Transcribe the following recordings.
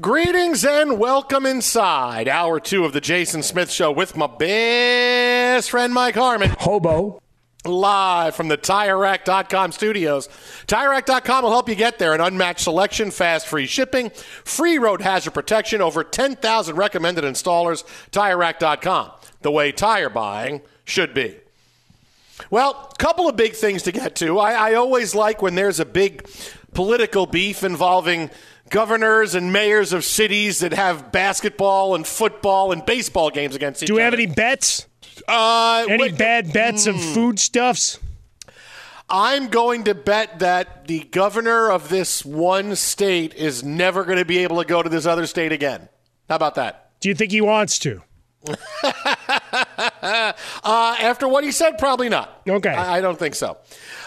Greetings and welcome inside hour two of the Jason Smith Show with my best friend Mike Harmon. Hobo. Live from the TireRack.com studios. TireRack.com will help you get there. An unmatched selection, fast free shipping, free road hazard protection, over 10,000 recommended installers. TireRack.com, the way tire buying should be. Well, a couple of big things to get to. I, I always like when there's a big political beef involving governors and mayors of cities that have basketball and football and baseball games against each other. Do we have other. any bets? Uh, Any wait, bad bets of foodstuffs? I'm going to bet that the governor of this one state is never going to be able to go to this other state again. How about that? Do you think he wants to? Uh, after what he said, probably not. Okay. I, I don't think so.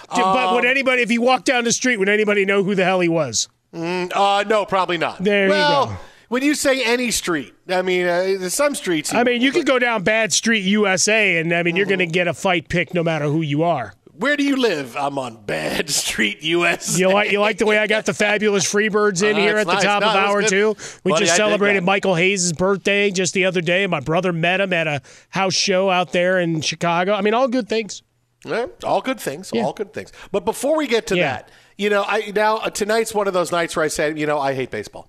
But would Um, anybody, if he walked down the street, would anybody know who the hell he was? Uh, no, probably not. There you go. When you say any street, I mean, uh, some streets. I mean, you could go down Bad Street USA, and I mean, you're going Mm-hmm. to get a fight pick no matter who you are. Where do you live? I'm on Bad Street, USA. You like you like the way I got the fabulous Freebirds in Uh, here at the nice. top No, of hour two. We just celebrated. Michael Hayes' birthday just the other day. My brother met him at a house show out there in Chicago. I mean, all good things. Yeah, all good things. Yeah. All good things. But before we get to Yeah. that, you know, I now uh, tonight's one of those nights where I said, you know, I hate baseball.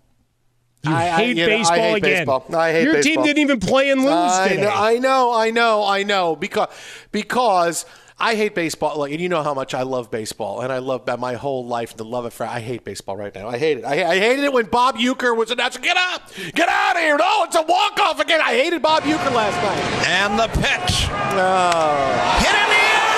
You I- I- hate you know, I baseball hate again. baseball. I hate Your team didn't even play and lose I today. know, I know, I know, I know. Because because I hate baseball. Like, and you know how much I love baseball, and I love that my whole life. The love it for I hate baseball right now. I hate it. I, I hated it when Bob Uecker was announced. Get up, get out of here! No, it's a walk off again. I hated Bob Uecker last night. And the pitch. Oh. Hit in the air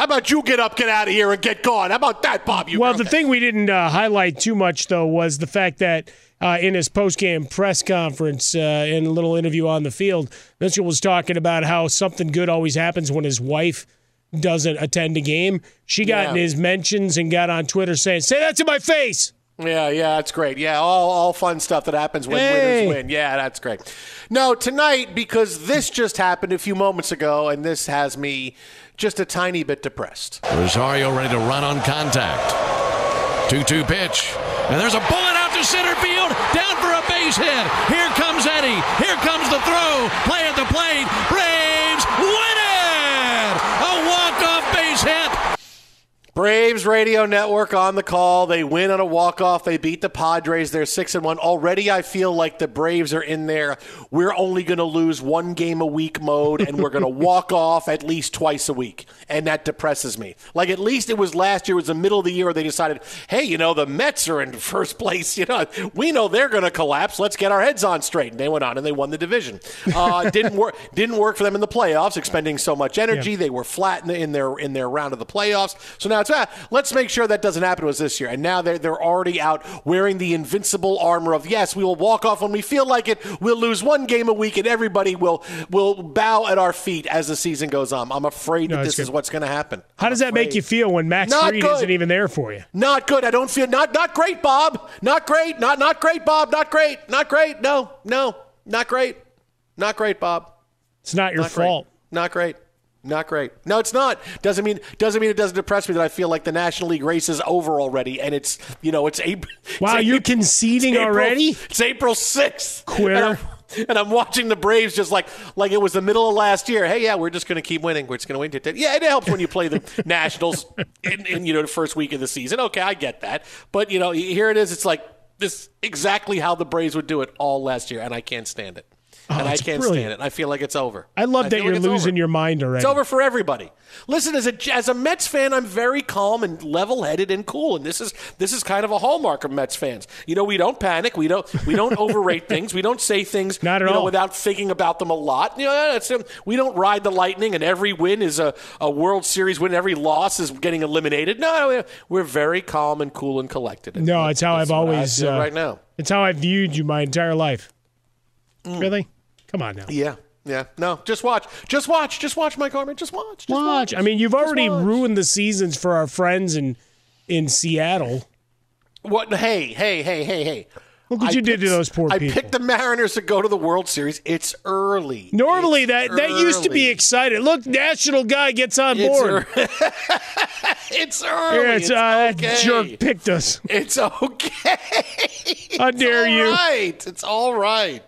How about you get up, get out of here, and get gone? How about that, Bob Uecker? Well, the Okay. thing we didn't uh, highlight too much, though, was the fact that uh, in his post-game press conference, uh, in a little interview on the field, Mitchell was talking about how something good always happens when his wife doesn't attend a game. She got Yeah. in his mentions and got on Twitter saying, "Say that to my face." Yeah, yeah, that's great. Yeah, all, all fun stuff that happens when Hey. winners win. Yeah, that's great. No, tonight, because this just happened a few moments ago, and this has me just a tiny bit depressed. Rosario ready to run on contact. 2 2 pitch. And there's a bullet out to center field. Down for a base hit. Here comes Eddie. Here comes the throw. Play at the plate. Braves win it! Braves radio network on the call. They win on a walk off. They beat the Padres. They're six and one. Already, I feel like the Braves are in there. We're only going to lose one game a week mode, and we're going to walk off at least twice a week, and that depresses me. Like at least it was last year. It was the middle of the year where they decided, hey, you know, the Mets are in first place. You know, we know they're going to collapse. Let's get our heads on straight. And they went on and they won the division. Uh, didn't work. Didn't work for them in the playoffs, expending so much energy. Yeah. They were flat in, the, in their in their round of the playoffs. So now it's ah, let's make sure that doesn't happen to us this year. And now they're they're already out wearing the invincible armor of yes, we will walk off when we feel like it. We'll lose one game a week, and everybody will will bow at our feet as the season goes on. I'm afraid no, that this good. is what's going to happen. How I'm does that afraid. make you feel when Max not Fried good. isn't even there for you? Not good. I don't feel not not great, Bob. Not great. Not not great, Bob. Not great. Not great. No, no, not great. Not great, Bob. It's not your not fault. Great. Not great. Not great. No, it's not. Doesn't mean doesn't mean it doesn't depress me that I feel like the National League race is over already, and it's you know it's April. Wow, it's you're April, conceding it's April, already. It's April sixth. Quitter. And, and I'm watching the Braves just like like it was the middle of last year. Hey, yeah, we're just going to keep winning. We're just going to win. Yeah, it helps when you play the Nationals in, in you know the first week of the season. Okay, I get that, but you know here it is. It's like this exactly how the Braves would do it all last year, and I can't stand it. Oh, and I can't brilliant. stand it. I feel like it's over. I love I that you're like losing over. your mind already. It's over for everybody. Listen, as a as a Mets fan, I'm very calm and level headed and cool, and this is this is kind of a hallmark of Mets fans. You know, we don't panic. We don't we don't overrate things. We don't say things Not at all. Know, without thinking about them a lot. You know, it's, um, we don't ride the lightning, and every win is a, a World Series win. Every loss is getting eliminated. No, we're very calm and cool and collected. No, it's how I've always uh, right now. It's how I viewed you my entire life. Mm. Really. Come on now. Yeah. Yeah, no, just watch, just watch, just watch, Mike Harmon, just watch, just watch. watch. I mean, you've already ruined the seasons for our friends in in Seattle. What? Hey, hey, hey, hey, hey! Look what I you picked, did to those poor people. I picked the Mariners to go to the World Series. It's early. Normally, it's that early. that used to be excited. Look, national guy gets on board. It's, early. Yeah, it's, uh, okay. That jerk picked us. It's okay. How dare it's you? Right. It's all right.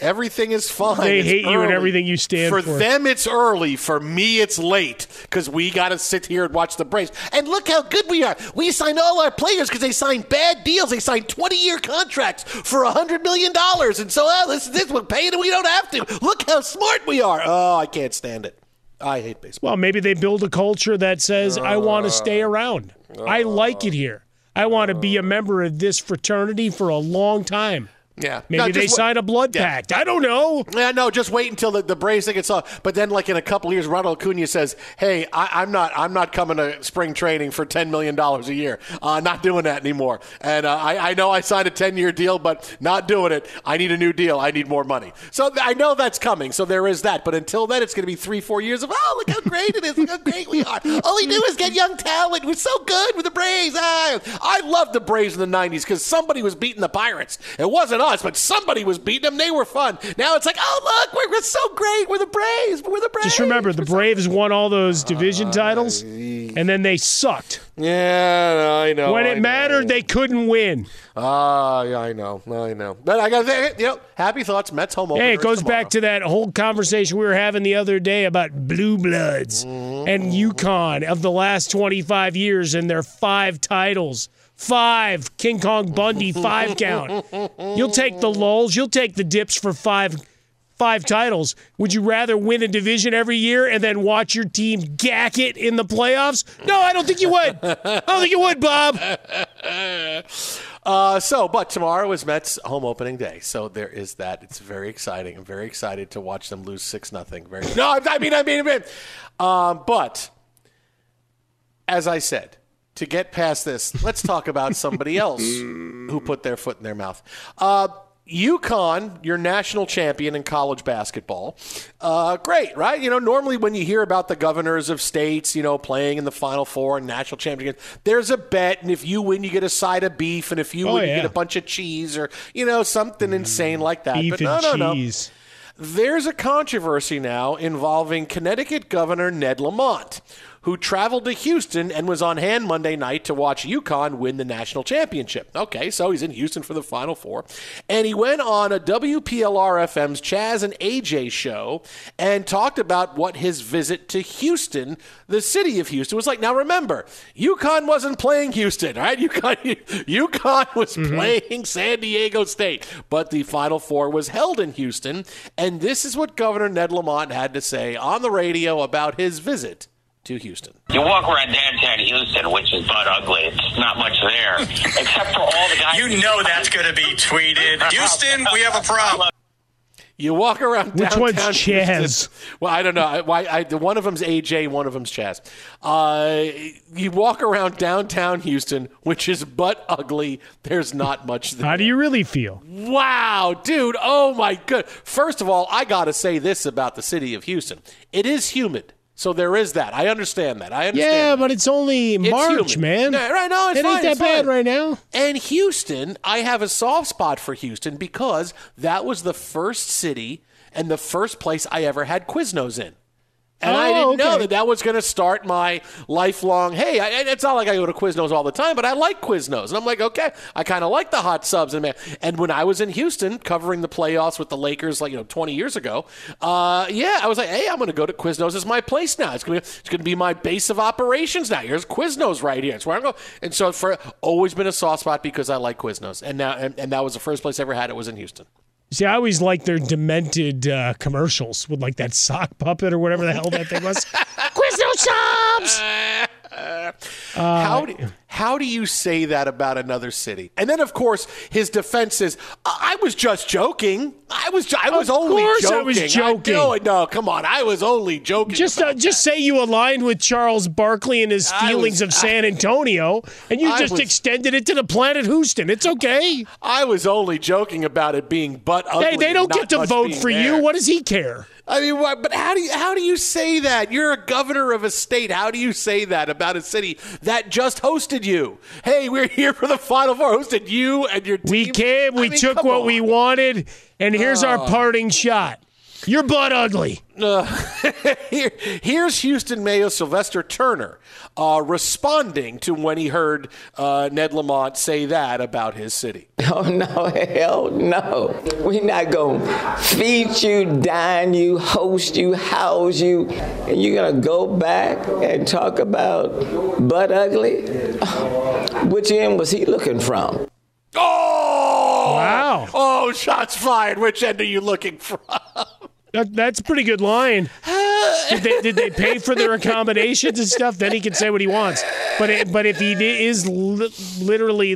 Everything is fine. They it's hate early. you and everything you stand for. For them, it's early. For me, it's late because we got to sit here and watch the Braves. And look how good we are. We signed all our players because they signed bad deals. They signed 20 year contracts for $100 million. And so, oh, this, is this, we're paying and we don't have to. Look how smart we are. Oh, I can't stand it. I hate baseball. Well, maybe they build a culture that says, uh, I want to stay around. Uh, I like it here. I want to be a member of this fraternity for a long time. Yeah, maybe no, they sign a blood yeah. pact. I don't know. Yeah, no, just wait until the, the Braves think it's off. But then, like in a couple years, Ronald Acuna says, "Hey, I, am not, I'm not coming to spring training for ten million dollars a year. Uh, not doing that anymore. And uh, I, I know I signed a ten year deal, but not doing it. I need a new deal. I need more money. So I know that's coming. So there is that. But until then, it's going to be three, four years of oh, look how great it is. Look how great we are. All we do is get young talent. We're so good with the Braves. Ah, I love the Braves in the '90s because somebody was beating the Pirates. It wasn't us, but somebody was beating them. They were fun. Now it's like, oh look, we're, we're so great. We're the Braves. We're the Braves. Just remember, the Braves won all those division uh, titles, and then they sucked. Yeah, I know. When it I mattered, know. they couldn't win. Ah, uh, yeah, I know, I know. But I got you know, happy thoughts. Mets home. Hey, it goes tomorrow. back to that whole conversation we were having the other day about blue bloods mm-hmm. and UConn of the last twenty five years and their five titles. Five King Kong Bundy five count. You'll take the lulls. You'll take the dips for five five titles. Would you rather win a division every year and then watch your team gack it in the playoffs? No, I don't think you would. I don't think you would, Bob. Uh, so, but tomorrow is Mets home opening day, so there is that. It's very exciting. I'm very excited to watch them lose six nothing. Very no, I mean, I mean, I mean. Um, but as I said, to get past this, let's talk about somebody else who put their foot in their mouth. Uh, UConn, your national champion in college basketball. Uh, great, right? You know, normally when you hear about the governors of states, you know, playing in the Final Four and national champion, there's a bet, and if you win, you get a side of beef, and if you oh, win, yeah. you get a bunch of cheese or you know something insane like that. Beef but no, and no, cheese. no. There's a controversy now involving Connecticut Governor Ned Lamont, who traveled to Houston and was on hand Monday night to watch UConn win the national championship. Okay, so he's in Houston for the Final Four. And he went on a WPLR FM's Chaz and AJ show and talked about what his visit to Houston, the city of Houston, was like. Now remember, UConn wasn't playing Houston, right? UConn, UConn was mm-hmm. playing San Diego State, but the Final Four was held in Houston. And this is what Governor Ned Lamont had to say on the radio about his visit to Houston. You walk around downtown Houston, which is butt ugly. It's not much there, except for all the guys. You know that's going to be tweeted. Houston, we have a problem. You walk around Which downtown one's Chaz? Houston. Well, I don't know. Why? I, I, one of them's AJ, one of them's Chaz. Uh, you walk around downtown Houston, which is butt ugly. There's not much there. How do you really feel? Wow, dude. Oh my good. First of all, I got to say this about the city of Houston. It is humid. So there is that. I understand that. I understand. Yeah, that. but it's only It's March, human. man. Yeah, right, no, it's it fine, ain't that bad fine. right now. And Houston, I have a soft spot for Houston because that was the first city and the first place I ever had Quiznos in. And I Oh, didn't know that that was going to start my lifelong. Hey, I, it's not like I go to Quiznos all the time, but I like Quiznos, and I'm like, okay, I kind of like the hot subs. And man, and when I was in Houston covering the playoffs with the Lakers, like you know, 20 years ago, uh, yeah, I was like, hey, I'm going to go to Quiznos as my place now. It's going to it's be my base of operations now. Here's Quiznos right here. It's where I'm going. And so for always been a soft spot because I like Quiznos, and now and, and that was the first place I ever had it was in Houston. See, I always like their demented uh, commercials with like that sock puppet or whatever the hell that thing was. Quizno subs. how do, how do you say that about another city? And then, of course, his defense is, "I I was just joking. I was, I was Of only course I joking. was joking. no, no, come on, I was only joking. Just, uh, just say you aligned with Charles Barkley and his feelings was- of San Antonio, and you just was- extended it to the planet Houston. It's okay. I was only joking about it being butt ugly. Hey, they don't get to vote for there. you. What does he care? I mean, what, but how do you how do you say that? You're a governor of a state. How do you say that about a city that just hosted you? Hey, we're here for the Final Four. Hosted you and your team. We came, we I mean, took what on. we wanted, and here's our ah. parting shot. You're butt ugly. Uh, here, here's Houston Mayor Sylvester Turner uh, responding to when he heard uh, Ned Lamont say that about his city. Oh no, hell no. We're not gonna feed you, dine you, host you, house you, and you're gonna go back and talk about butt ugly? Which end was he looking from? Oh! Wow. Oh, shots fired. Which end are you looking from? That, that's a pretty good line. did, they, did they pay for their accommodations and stuff? Then he can say what he wants. But it, but if he is li- literally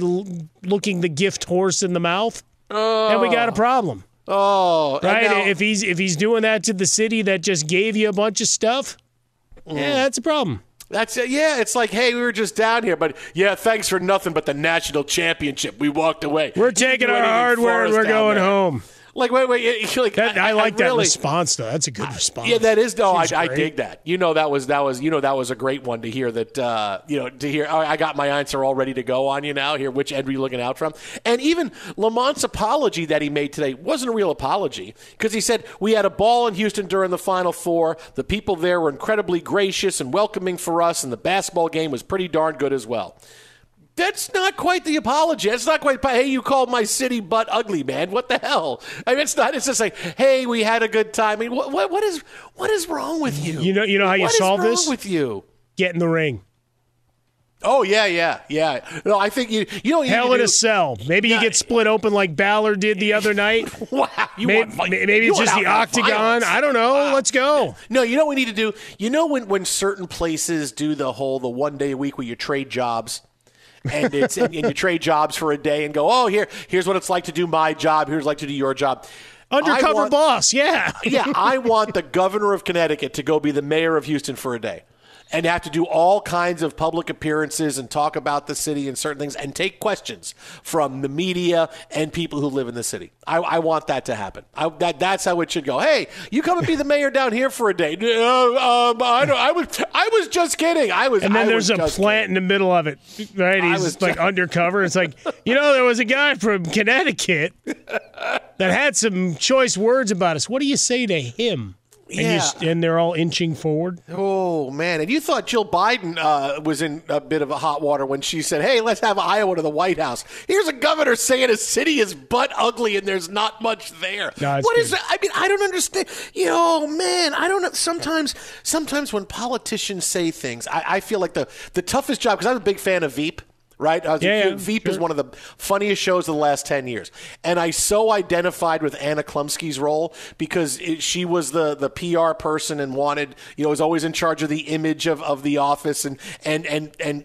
looking the gift horse in the mouth, then we got a problem, Oh, right? now- if he's if he's doing that to the city that just gave you a bunch of stuff, Mm. yeah, that's a problem. That's it. Yeah, it's like, hey, we were just down here, but yeah, thanks for nothing but the national championship. We walked away. We're taking our hardware and we're going there. home. Like, wait, wait. Like, That, I, like that really- response though. That's a good response. Yeah, that is no. I, I dig that. You know, that was that was you know that was a great one to hear. That uh, you know to hear. I I got my answer all ready to go on you now. Here, which end are you looking out from? And even Lamont's apology that he made today wasn't a real apology because he said we had a ball in Houston during the Final Four. The people there were incredibly gracious and welcoming for us, and the basketball game was pretty darn good as well. That's not quite the apology. It's not quite. Hey, you called my city butt ugly, man. What the hell? I mean, it's not. It's just like, hey, we had a good time. I mean, what, what, what is what is wrong with you? You know, you know how you What solve wrong this? with you? Get in the ring. Oh yeah, yeah, yeah. No, I think you. You know, you Hell in to a cell. Maybe you get split open like Ballard did the other night. Wow, you maybe, want maybe it's just the octagon. violence. I don't know. Ah. Let's go. No, you know what we need to do. You know when when certain places do the whole the one day a week where you trade jobs. And it's and, and you trade jobs for a day and go, oh here here's what it's like to do my job. Here's like to do your job. Undercover want- boss. Yeah. yeah, I want the governor of Connecticut to go be the mayor of Houston for a day and have to do all kinds of public appearances and talk about the city and certain things and take questions from the media and people who live in the city. I, I want that to happen. I, that, that's how it should go. Hey, you come and be the mayor down here for a day. Uh, um, I, I, was, I was just kidding. I was. And then there's a just plant in the middle of it, right? He's like ju- undercover. It's like, you know, there was a guy from Connecticut that had some choice words about us. What do you say to him? And, you, Yeah. and they're all inching forward. Oh, man! And you thought Jill Biden uh, was in a bit of a hot water when she said, "Hey, let's have Iowa to the White House." Here's a governor saying a city is butt ugly and there's not much there. No, what is that? I mean, I don't understand. You know, man, I don't know. Sometimes, sometimes when politicians say things, I, I feel like the the toughest job because I'm a big fan of Veep. Right, I was Yeah, yeah, Veep is one of the funniest shows of the last ten years, and I so identified with Anna Chlumsky's role because it, she was the the PR person and wanted, you know, was always in charge of the image of, of the office, and and and and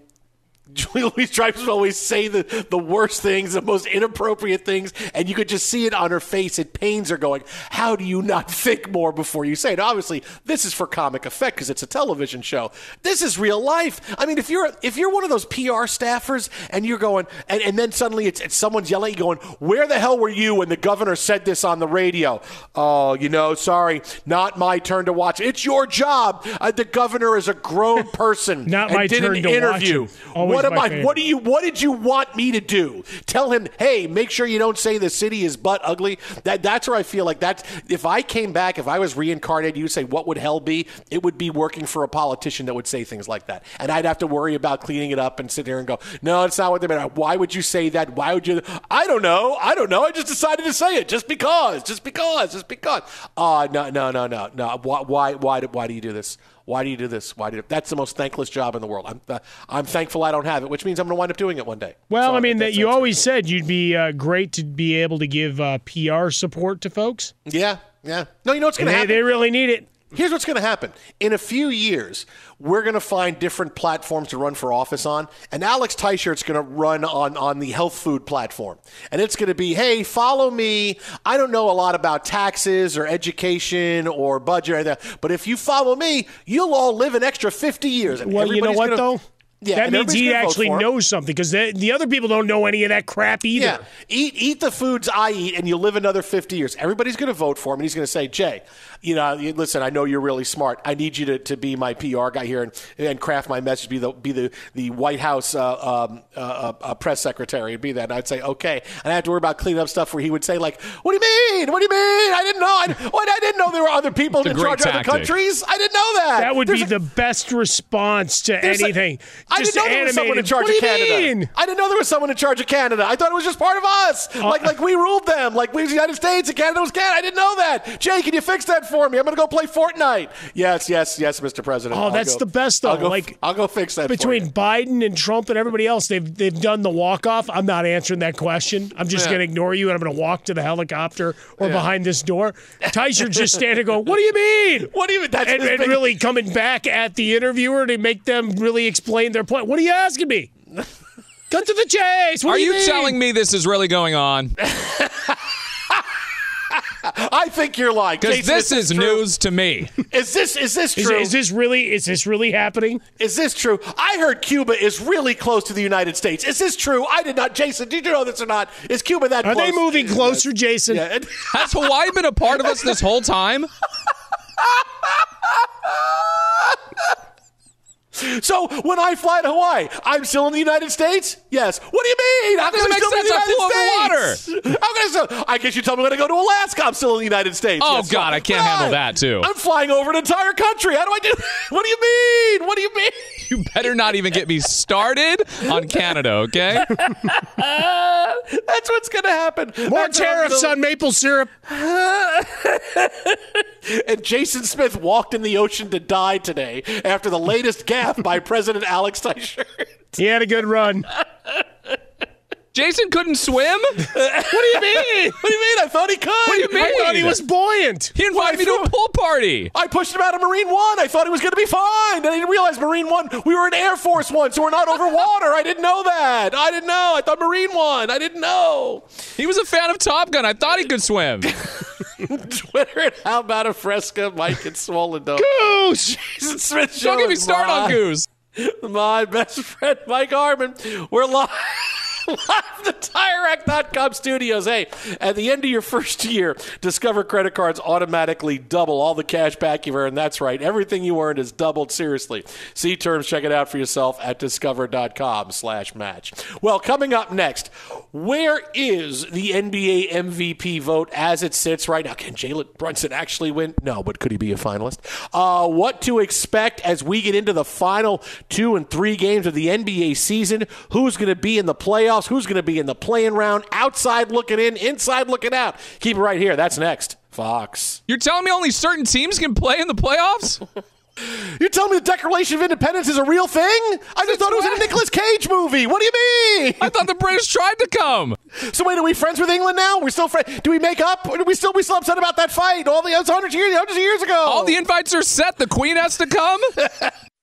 Julie Louise Dreyfus would always say the, the worst things, the most inappropriate things, and you could just see it on her face. It pains her going, How do you not think more before you say it? Obviously, this is for comic effect because it's a television show. This is real life. I mean, if you're if you're one of those PR staffers and you're going, and, and then suddenly it's, it's someone's yelling at you going, Where the hell were you when the governor said this on the radio? Oh, you know, sorry, not my turn to watch. It's your job. Uh, the governor is a grown person. Not and my did turn an to watch interview. him. Always what am I? favorite. What do you? What did you want me to do? Tell him, hey, make sure you don't say the city is butt ugly. That that's where I feel like that's. If I came back, if I was reincarnated, you say, what would hell be? It would be working for a politician that would say things like that, and I'd have to worry about cleaning it up and sit there and go, no, it's not what they meant. Why would you say that? Why would you? I don't know. I don't know. I just decided to say it just because, just because, just because. Oh, no, no, no, no, no. Why, why, why, do- why do you do this? Why do you do this? Why do you, that's the most thankless job in the world? I'm uh, I'm thankful I don't have it, which means I'm going to wind up doing it one day. Well, So I mean, that you always said you'd be uh, great to be able to give uh, PR support to folks. Yeah, yeah. No, you know what's going to happen? they really need it. Here's what's going to happen. In a few years, we're going to find different platforms to run for office on, and Alex Teichert's going to run on, on the health food platform. And it's going to be, hey, follow me. I don't know a lot about taxes or education or budget or anything, but if you follow me, you'll all live an extra 50 years. And Well, you know what, gonna- though? Yeah, that means he actually knows something because the, the other people don't know any of that crap either. Yeah, eat eat the foods I eat, and you'll live another fifty years. Everybody's going to vote for him, and he's going to say, Jay, you know, listen, I know you're really smart. I need you to, to be my PR guy here and, and craft my message. Be the be the the White House uh, um, uh, uh, press secretary. and Be that. And I'd say, okay. And I have to worry about cleaning up stuff where he would say, like, what do you mean? What do you mean? I didn't know. I, what, I didn't know there were other people in charge of other countries. I didn't know that. That would There's be a- the best response to anything. I didn't know there was someone in charge of Canada. mean? I didn't know there was someone in charge of Canada. I thought it was just part of us. Uh, like like we ruled them. Like we was the United States and Canada was Canada. I didn't know that. Jay, can you fix that for me? I'm going to go play Fortnite. Yes, yes, yes, Mr. President. Oh, I'll that's go- the best though. I'll go, like I'll go fix that for between you. Biden and Trump and everybody else, they've they've done the walk off. I'm not answering that question. I'm just Yeah. going to ignore you and I'm going to walk to the helicopter or Yeah. behind this door. Teichert's just standing, going, "What do you mean?" What do you mean? That's and, and big- really coming back at the interviewer to make them really explain their point. What are you asking me? Cut to the chase. What Are do you, you mean? telling me this is really going on? I think you're lying. Because this is true? news to me. Is this is this Is, true? is this really? Is this really happening? Is this true? I heard Cuba is really close to the United States. Is this true? I did not. Jason, did you know this or not? Is Cuba that Are close? they moving closer, Jason? Yeah. Has Hawaii been a part of us this whole time? So when I fly to Hawaii, I'm still in the United States? Yes. What do you mean? How does come it I'm make still in the? I United States? How can I, still, I guess you told me when I go to Alaska, I'm still in the United States. Oh, Yes, God, I can't handle that, too. I'm flying over an entire country. How do I do? What do you mean? What do you mean? You better not even get me started on Canada, okay? That's what's going to happen. More That's tariffs gonna- on maple syrup. and Jason Smith walked in the ocean to die today after the latest gaffe by President Alex Teichert. He had a good run. Jason couldn't swim? What do you mean? What do you mean? I thought he could. What do you mean? I thought he was buoyant. He invited me to a pool party. I pushed him out of Marine One. I thought he was going to be fine. And I didn't realize Marine One, we were in Air Force One, so we're not over water. I didn't know that. I didn't know. I thought Marine One. I didn't know. He was a fan of Top Gun. I thought he could swim. Twitter and how about a Fresca, Mike and Swollen Dome. Goose. Jason Smith Show Don't get me started on Goose. My best friend, Mike Harmon. We're live. Live the TireRack.com studios. Hey, at the end of your first year, Discover credit cards automatically double all the cash back you've earned. That's right. Everything you earned is doubled. Seriously. See terms. Check it out for yourself at discover.com slash match. Well, coming up next, where is the NBA MVP vote as it sits right now? Can Jalen Brunson actually win? No, but could he be a finalist? Uh, what to expect as we get into the final two and three games of the NBA season? Who's going to be in the playoffs? Who's going to be in the playing round? Outside looking in, inside looking out. Keep it right here. That's next. Fox. You're telling me only certain teams can play in the playoffs? You're telling me the Declaration of Independence is a real thing? I just thought it was in a Nicolas Cage movie. What do you mean? I thought the British tried to come. So wait, are we friends with England now? We're still friends. Do we make up? Or do we still we still upset about that fight all the hundreds of years hundreds of years ago? All the invites are set. The Queen has to come.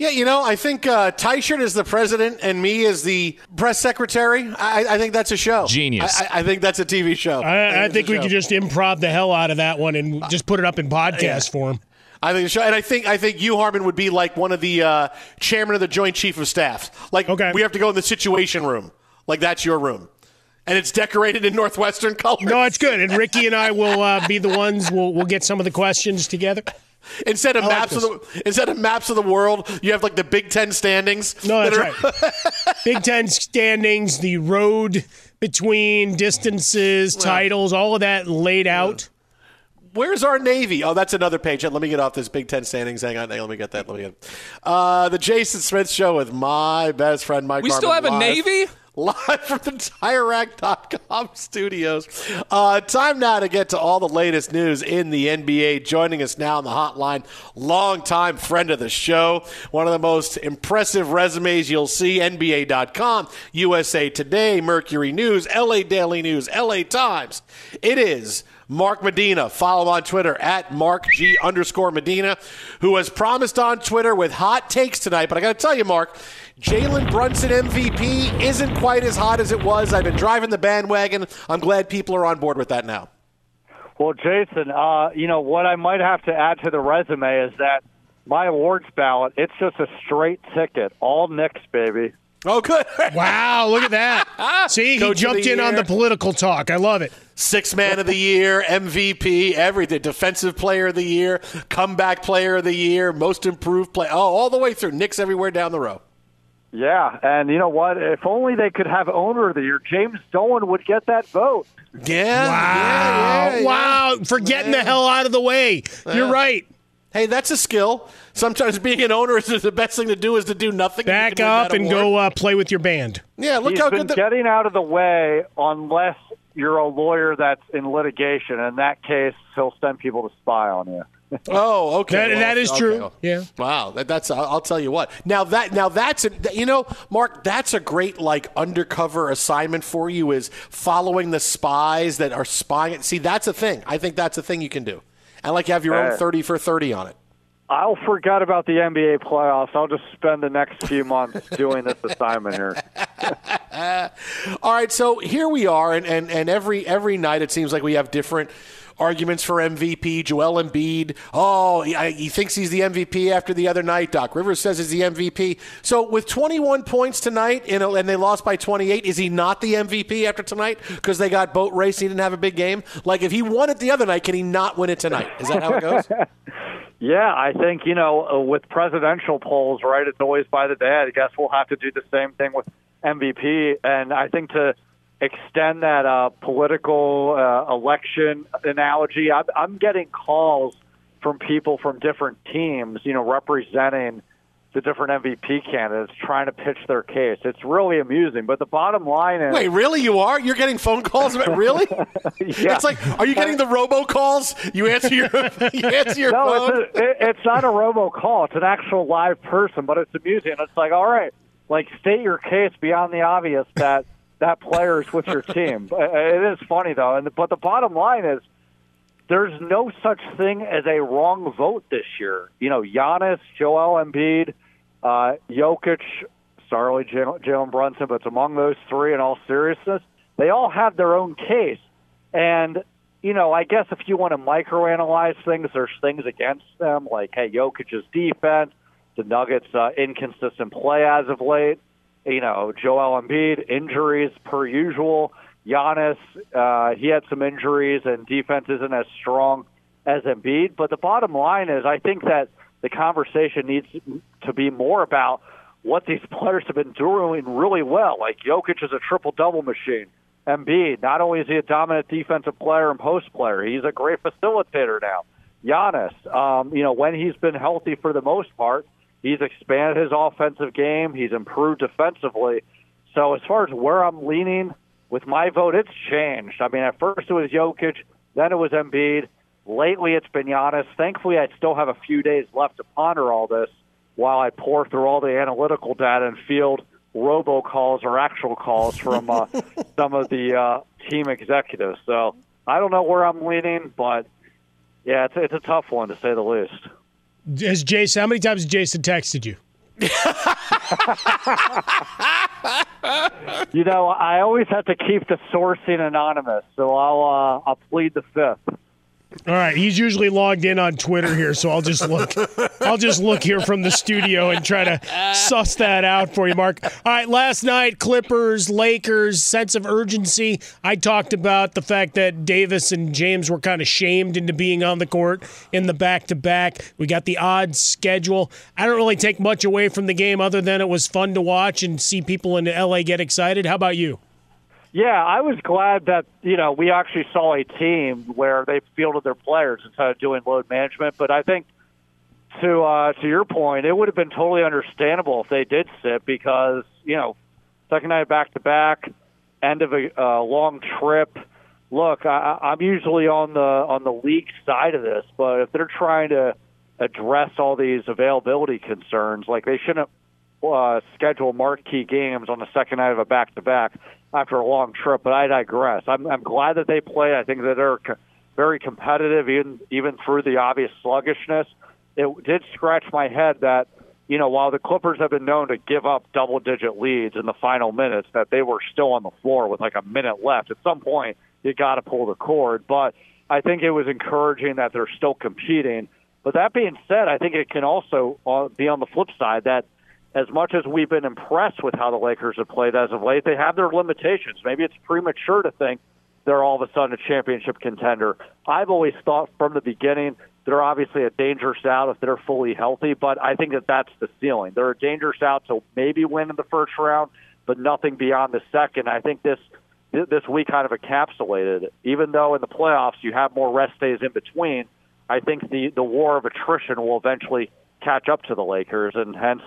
Yeah, you know, I think uh, Teichert is the president and me is the press secretary. I, I think that's a show. Genius. I, I think that's a TV show. I, I think it's we show. could just improv the hell out of that one and just put it up in podcast yeah. form. I think, and I think I think you Harmon would be like one of the uh, chairman of the Joint Chief of Staff. Like, okay. we have to go in the Situation Room. Like that's your room, and it's decorated in Northwestern colors. No, it's good. And Ricky and I will uh, be the ones. We'll we'll get some of the questions together. Instead of I like maps of the instead of maps of the world, you have like the Big Ten standings. No, that's that are- right. Big Ten standings, the road between distances, titles, all of that laid out. Where's our Navy? Oh, that's another page. Let me get off this Big Ten standings. Hang on. Hang Let me get that. Let me get uh, the Jason Smith Show with my best friend Mike. We still have Harmon a Navy? Live from the TireRack.com studios. Uh, time now to get to all the latest news in the NBA. Joining us now on the hotline, longtime friend of the show, one of the most impressive resumes you'll see. NBA.com, USA Today, Mercury News, LA Daily News, LA Times. It is Mark Medina. Follow him on Twitter at Mark G underscore Medina, who has promised on Twitter with hot takes tonight. But I got to tell you, Mark, Jalen Brunson MVP isn't quite as hot as it was. I've been driving the bandwagon. I'm glad people are on board with that now. Well, Jason, uh, you know what I might have to add to the resume is that my awards ballot, it's just a straight ticket, all Knicks, baby. Oh, good. wow, look at that. Ah, See, Coach he jumped the in on the political talk. I love it. Six man of the year, MVP, everything. Defensive player of the year, comeback player of the year, most improved player. Oh, all the way through. Knicks everywhere down the row. Yeah, and you know what? If only they could have owner of the year, James Dolan would get that vote. Yeah. Wow. wow. For getting the hell out of the way. You're right. Hey, that's a skill. Sometimes being an owner is the best thing to do is to do nothing. Back can up and award. go uh, play with your band. Yeah, look He's how been good the getting out of the way unless you're a lawyer that's in litigation. In that case, he'll send people to spy on you. Oh, okay. That- Well, that is okay. true. Yeah. Wow. That, that's. I'll I'll tell you what. Now that. Now that's. A, you know, Mark. That's a great like undercover assignment for you is following the spies that are spying. See, that's a thing. I think that's a thing you can do. And like you have your own Uh, thirty for thirty on it. I'll forget about the NBA playoffs. I'll just spend the next few months doing this assignment here. All right, so here we are, and, and, and every every night it seems like we have different arguments for MVP. Joel Embiid, oh, he, I- he thinks he's the MVP after the other night. Doc Rivers says he's the MVP. So with 21 points tonight, you know, and they lost by 28, is he not the MVP after tonight because they got boat race? He didn't have a big game. Like if he won it the other night, can he not win it tonight? Is that how it goes? Yeah, I think, you know, uh, with presidential polls, right, it's always by the day. I guess we'll have to do the same thing with MVP. And I think to extend that uh, political uh, election analogy, I'm, I'm getting calls from people from different teams, you know, representing the different MVP candidates trying to pitch their case. It's really amusing. But the bottom line is. Wait, really? You are? You're getting phone calls? About, really? Yeah. It's like, are you getting the robocalls? You answer your, you answer your no, phone. it's, a, it, it's not a robocall. It's an actual live person, but it's amusing. It's like, all right, like state your case beyond the obvious that that player is with your team. Uh, It is funny though, and but the bottom line is there's no such thing as a wrong vote this year. You know, Giannis, Joel Embiid, uh, Jokic, sorry, Jalen Jalen Brunson, but it's among those three. In all seriousness, they all have their own case, and you know, I guess if you want to microanalyze things, there's things against them, like hey, Jokic's defense, the Nuggets' uh, inconsistent play as of late. You know, Joel Embiid injuries per usual. Giannis, uh, he had some injuries, and defense isn't as strong as Embiid. But the bottom line is, I think that the conversation needs to be more about what these players have been doing really well. Like Jokic is a triple double machine. Embiid, not only is he a dominant defensive player and post player, he's a great facilitator now. Giannis, um, you know, when he's been healthy for the most part, he's expanded his offensive game. He's improved defensively. So as far as where I'm leaning with my vote, it's changed. I mean, at first it was Jokic, then it was Embiid. Lately, it's been Giannis. Thankfully, I still have a few days left to ponder all this while I pour through all the analytical data and field robocalls or actual calls from uh, some of the uh, team executives. So I don't know where I'm leaning, but yeah, it's, it's a tough one to say the least. Has Jason, how many times has Jason texted you? You know, I always have to keep the sourcing anonymous, so I'll uh, I'll plead the fifth. All right, he's usually logged in on Twitter here, so I'll just look. I'll just look here from the studio and try to suss that out for you, Mark. All right, last night Clippers, Lakers, sense of urgency. I talked about the fact that Davis and James were kind of shamed into being on the court in the back-to-back. We got the odd schedule. I don't really take much away from the game other than it was fun to watch and see people in LA get excited. How about you? Yeah, I was glad that you know we actually saw a team where they fielded their players instead of doing load management. But I think to uh, to your point, it would have been totally understandable if they did sit because you know second night back to back, end of a uh, long trip. Look, I, I'm usually on the on the league side of this, but if they're trying to address all these availability concerns, like they shouldn't uh, schedule marquee games on the second night of a back to back after a long trip. But I digress. I'm, I'm glad that they play. I think that they're co- very competitive, even even through the obvious sluggishness. It did scratch my head that you know while the Clippers have been known to give up double-digit leads in the final minutes, that they were still on the floor with like a minute left. At some point, you got to pull the cord. But I think it was encouraging that they're still competing. But that being said, I think it can also uh, be on the flip side that as much as we've been impressed with how the Lakers have played as of late, they have their limitations. Maybe it's premature to think they're all of a sudden a championship contender. I've always thought from the beginning they're obviously a dangerous out if they're fully healthy, but I think that that's the ceiling. They're a dangerous out to maybe win in the first round, but nothing beyond the second. I think this this week kind of encapsulated. It. Even though in the playoffs you have more rest days in between, I think the the war of attrition will eventually catch up to the Lakers, and hence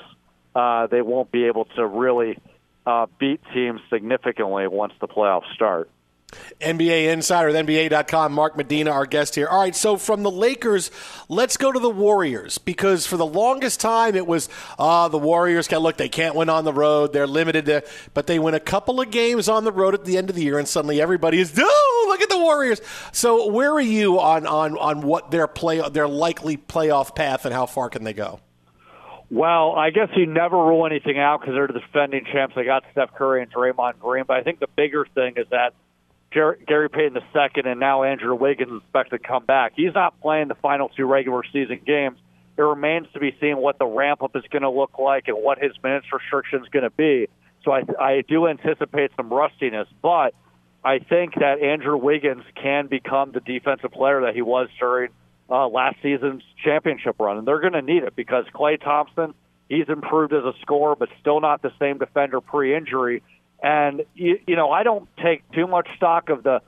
uh, they won't be able to really uh, beat teams significantly once the playoffs start. NBA insider at NBA.com, Mark Medina, our guest here. All right, so from the Lakers, let's go to the Warriors because for the longest time it was, uh, the Warriors can look, they can't win on the road. They're limited to, but they win a couple of games on the road at the end of the year, and suddenly everybody is, oh, look at the Warriors. So where are you on, on, on what their play, their likely playoff path and how far can they go? Well, I guess you never rule anything out because they're the defending champs. They got Steph Curry and Draymond Green, but I think the bigger thing is that Gary Payton II and now Andrew Wiggins is expected to come back. He's not playing the final two regular season games. It remains to be seen what the ramp up is going to look like and what his minutes restriction is going to be. So I, I do anticipate some rustiness, but I think that Andrew Wiggins can become the defensive player that he was during uh, last season's championship run, and they're going to need it because Klay Thompson, he's improved as a scorer, but still not the same defender pre-injury. And you, you know, I don't take too much stock of the,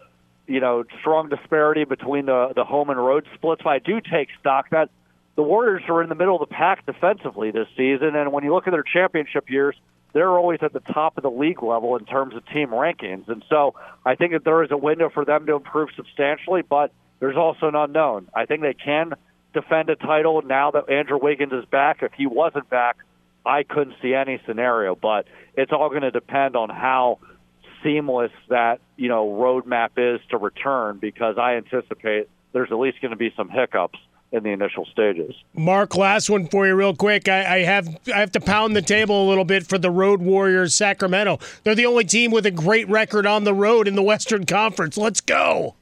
you know, strong disparity between the the home and road splits. But I do take stock that the Warriors are in the middle of the pack defensively this season. And when you look at their championship years, they're always at the top of the league level in terms of team rankings. And so I think that there is a window for them to improve substantially, but there's also an unknown. I think they can defend a title now that Andrew Wiggins is back. If he wasn't back, I couldn't see any scenario, but it's all going to depend on how seamless that you know roadmap is to return because I anticipate there's at least going to be some hiccups in the initial stages. Mark, last one for you, real quick. I, I, have I have to pound the table a little bit for the Road Warriors, Sacramento. They're the only team with a great record on the road in the Western Conference. Let's go.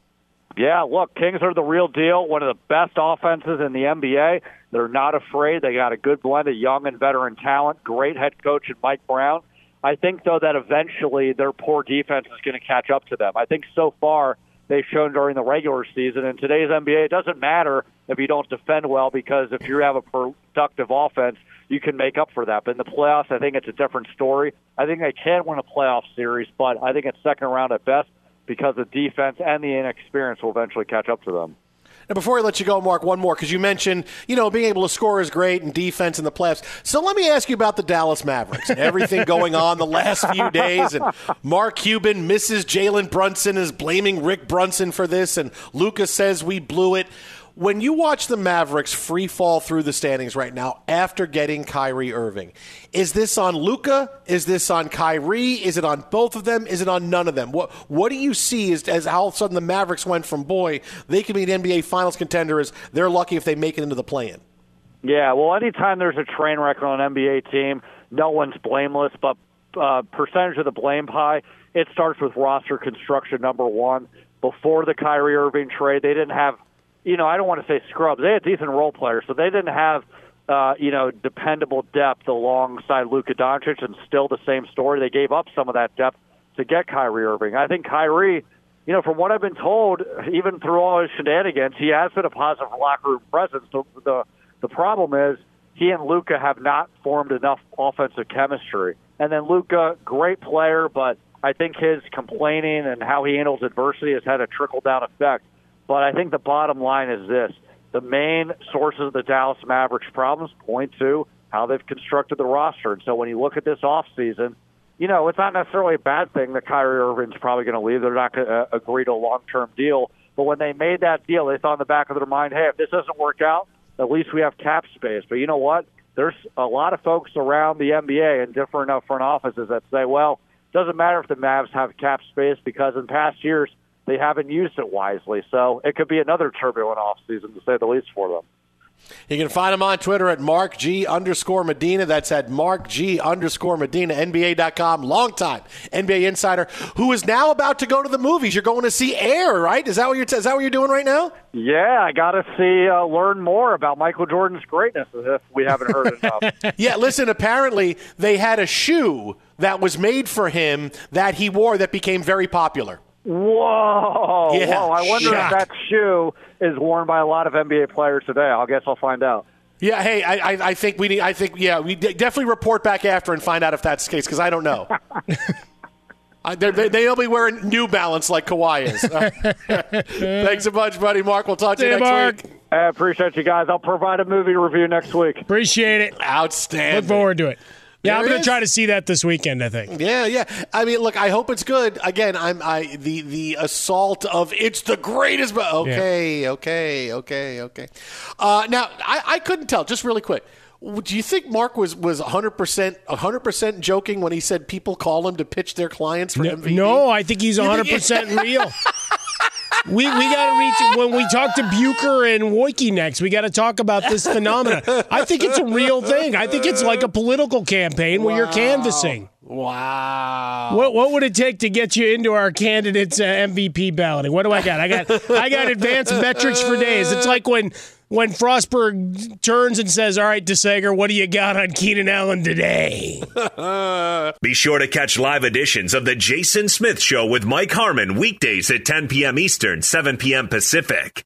Yeah, look, Kings are the real deal. One of the best offenses in the NBA. They're not afraid. They got a good blend of young and veteran talent. Great head coach in Mike Brown. I think though that eventually their poor defense is going to catch up to them. I think so far they've shown during the regular season. In today's NBA, it doesn't matter if you don't defend well because if you have a productive offense, you can make up for that. But in the playoffs, I think it's a different story. I think they can win a playoff series, but I think it's second round at best because the defense and the inexperience will eventually catch up to them. Now, before I let you go, Mark, one more because you mentioned, you know, being able to score is great and defense in the playoffs. So let me ask you about the Dallas Mavericks and everything going on the last few days. And Mark Cuban misses Jalen Brunson, is blaming Rick Brunson for this, and Lucas says we blew it. When you watch the Mavericks free fall through the standings right now after getting Kyrie Irving, is this on Luka? Is this on Kyrie? Is it on both of them? Is it on none of them? What What do you see as, as all of a sudden the Mavericks went from boy they can be an NBA Finals contender as they're lucky if they make it into the play-in? Yeah, well, anytime there's a train wreck on an NBA team, no one's blameless, but uh, percentage of the blame pie, it starts with roster construction number one. Before the Kyrie Irving trade, they didn't have you know, I don't want to say scrubs. They had decent role players, so they didn't have, uh, you know, dependable depth alongside Luka Doncic, and still the same story. They gave up some of that depth to get Kyrie Irving. I think Kyrie, you know, from what I've been told, even through all his shenanigans, he has been a positive locker room presence. The the, the problem is he and Luka have not formed enough offensive chemistry. And then Luka, great player, but I think his complaining and how he handles adversity has had a trickle down effect but I think the bottom line is this the main sources of the Dallas Mavericks problems point to how they've constructed the roster. And so when you look at this offseason, you know, it's not necessarily a bad thing that Kyrie Irving's probably going to leave. They're not going to uh, agree to a long term deal. But when they made that deal, they thought in the back of their mind, hey, if this doesn't work out, at least we have cap space. But you know what? There's a lot of folks around the NBA and different uh, front offices that say, well, it doesn't matter if the Mavs have cap space because in past years, they haven't used it wisely. So it could be another turbulent offseason, to say the least, for them. You can find him on Twitter at Mark G underscore Medina. That's at Mark G underscore Medina, NBA.com, longtime NBA insider, who is now about to go to the movies. You're going to see Air, right? Is that what you're, is that what you're doing right now? Yeah, I got to see, uh, learn more about Michael Jordan's greatness if we haven't heard enough. yeah, listen, apparently they had a shoe that was made for him that he wore that became very popular. Whoa! Yeah, Whoa! I wonder shock. if that shoe is worn by a lot of NBA players today. I guess I'll find out. Yeah, hey, I, I, I think we need. I think yeah, we de- definitely report back after and find out if that's the case because I don't know. I, they're- they, they'll be wearing New Balance like Kawhi is. Thanks a bunch, buddy. Mark, we'll talk to you you, next Mark. week. I appreciate you guys. I'll provide a movie review next week. Appreciate it. Outstanding. Look forward to it. Yeah, There I'm going to try to see that this weekend. I think. Yeah, yeah. I mean, look, I hope it's good. Again, I'm I the the assault of it's the greatest. But okay, okay, okay, okay. Uh, now, I, I couldn't tell. Just really quick. Do you think Mark was was 100 percent 100 percent joking when he said people call him to pitch their clients for No, MVP? no, I think he's 100% real. We, we got to reach when we talk to Bucher and Woike next. We got to talk about this phenomenon. I think it's a real thing. I think it's like a political campaign where you're canvassing. Wow. What what would it take to get you into our candidates uh, MVP balloting? What do I got? I got I got advanced metrics for days. It's like when when Frostberg turns and says, "All right, DeSager, what do you got on Keenan Allen today?" Be sure to catch live editions of The Jason Smith Show with Mike Harmon weekdays at 10 p.m. Eastern, 7 p.m. Pacific.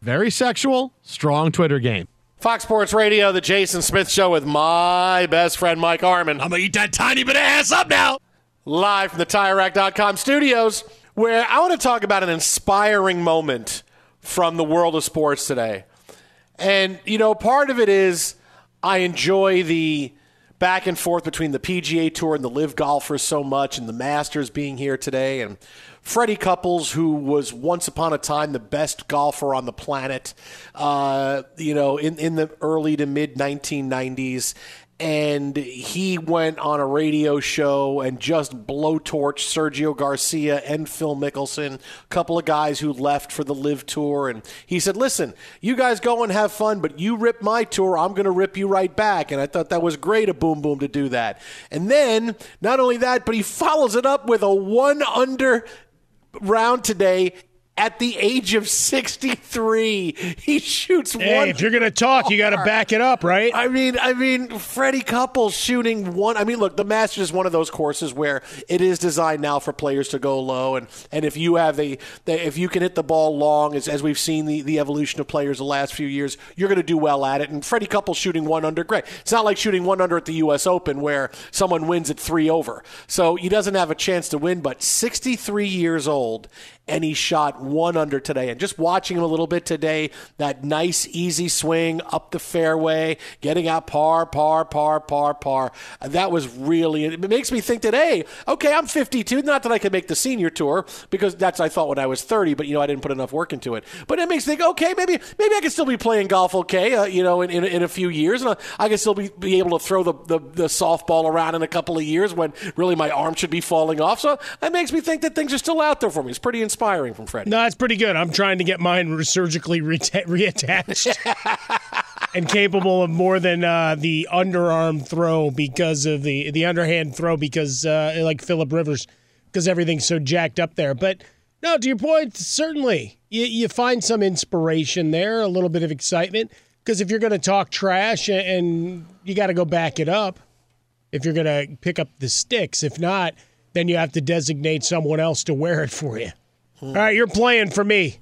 Very sexual, strong Twitter game. Fox Sports Radio, the Jason Smith Show with my best friend Mike Harmon. I'm gonna eat that tiny bit of ass up now. LIV from the TireRack.com studios, where I want to talk about an inspiring moment from the world of sports today. And you know, part of it is I enjoy the back and forth between the PGA Tour and the Live golfers so much, and the Masters being here today, and Freddie Couples, who was once upon a time the best golfer on the planet, uh, you know, in, in the early to mid 1990s, and he went on a radio show and just blowtorched Sergio Garcia and Phil Mickelson, a couple of guys who left for the LIV tour. And he said, Listen, you guys go and have fun, but you rip my tour, I'm going to rip you right back. And I thought that was great of Boom Boom to do that. And then, not only that, but he follows it up with a one under round today at the age of 63. He shoots Hey, one. if you're going to talk, you got to back it up, right? I mean, I mean, Freddie Couples shooting one. I mean, look, the Masters is one of those courses where it is designed now for players to go low, and, and if you have the, the if you can hit the ball long, as, as we've seen the, the evolution of players the last few years, you're going to do well at it. And Freddie Couples shooting one under, great. It's not like shooting one under at the U.S. Open where someone wins at three over, so he doesn't have a chance to win. But 63 years old, and he shot one under today. And just watching him a little bit today, that nice, easy swing up the fairway, getting out par, par, par, par, par. That was really, it makes me think that, hey, okay, I'm 52. Not that I can make the senior tour, because that's I thought when I was 30, but, you know, I didn't put enough work into it. But it makes me think, okay, maybe maybe I can still be playing golf okay, uh, you know, in, in, in a few years. And I can still be, be able to throw the, the, the softball around in a couple of years when really my arm should be falling off. So it makes me think that things are still out there for me. It's pretty inspiring from Freddie. No, it's pretty good. I'm trying to get mine surgically reattached and capable of more than uh, the underarm throw because of the the underhand throw because uh, like Philip Rivers because everything's so jacked up there. But no, to your point, certainly you, you find some inspiration there, a little bit of excitement because if you're going to talk trash and you got to go back it up, if you're going to pick up the sticks, if not, then you have to designate someone else to wear it for you. All right, you're playing for me.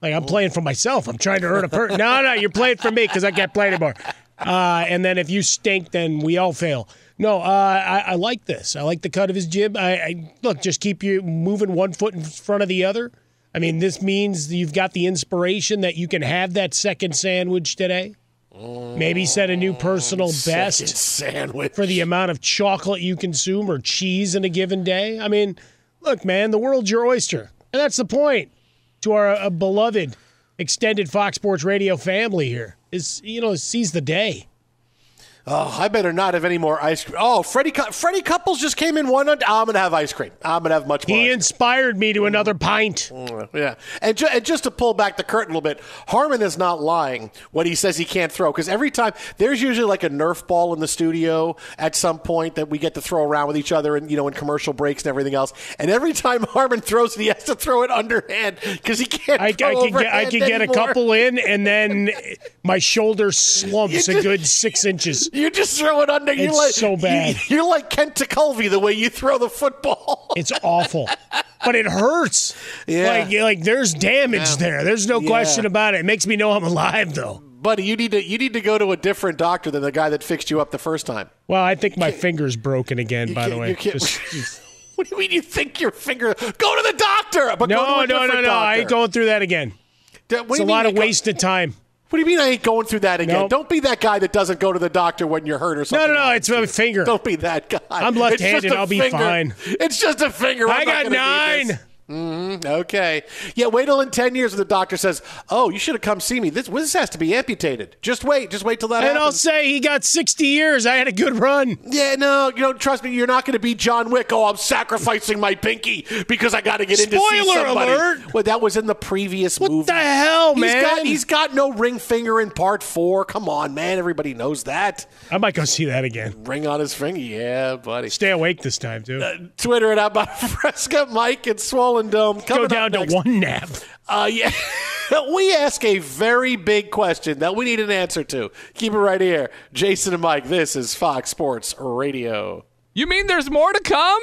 Like I'm playing for myself. I'm trying to earn a person. No, no, you're playing for me because I can't play anymore. Uh, and then if you stink, then we all fail. No, uh, I, I like this. I like the cut of his jib. I, I look, just keep you moving one foot in front of the other. I mean, this means you've got the inspiration that you can have that second sandwich today. Maybe set a new personal best sandwich. for the amount of chocolate you consume or cheese in a given day. I mean, look, man, the world's your oyster. And that's the point to our uh, beloved extended Fox Sports Radio family here is, you know, seize the day. Oh, I better not have any more ice cream. Oh, Freddie, Freddie Couples just came in one. I'm gonna have ice cream. I'm gonna have much more. He inspired me to another pint. cream. Yeah, and, ju- and just to pull back the curtain a little bit, Harmon is not lying when he says he can't throw because every time there's usually like a Nerf ball in the studio at some point that we get to throw around with each other, and you know, in commercial breaks and everything else. And every time Harmon throws it, he has to throw it underhand because he can't. I, I could get, I could get a couple in, and then my shoulder slumps a good six inches. You just throw it under. You're It's like, so bad. You, are like Kent Tekulve the way you throw the football. It's awful, but it hurts. Yeah. Like, like there's damage Yeah. there. There's no Yeah. question about it. It makes me know I'm alive, though. Buddy, you need to you need to go to a different doctor than the guy that fixed you up the first time. Well, I think my finger's broken again. By the way, Just- What do you mean you think your finger? Go to the doctor. But go no, to a no, no, different no. I ain't going through that again. D- It's a lot of go- wasted time. What do you mean I ain't going through that again? Nope. Don't be that guy that doesn't go to the doctor when you're hurt or something. no, no. No. It's my finger. Don't be that guy. I'm left-handed. a I'll be fine. It's just a finger. I I'm not got gonna need this. nine. Mhm, Okay. Yeah, wait till in 10 years when the doctor says, oh, you should have come see me. This, this has to be amputated. Just wait. Just wait till that And I'll say he got 60 years. I had a good run. yeah, no, you know, trust me, you're not going to be John Wick. Oh, I'm sacrificing my pinky because I got to get in to see Spoiler somebody. alert! Well, that was in the previous movie. What the hell, He's man? got, he's got no ring finger in part four. Come on, man. Everybody knows that. I might go see that again. Ring on his finger. Yeah, buddy. Stay awake this time, too. Twitter it out by Fresca Mike and Swollen Dome. Go down to one nap. Uh, yeah. we ask a very big question that we need an answer to. Keep it right here. Jason and Mike, this is Fox Sports Radio. You mean there's more to come?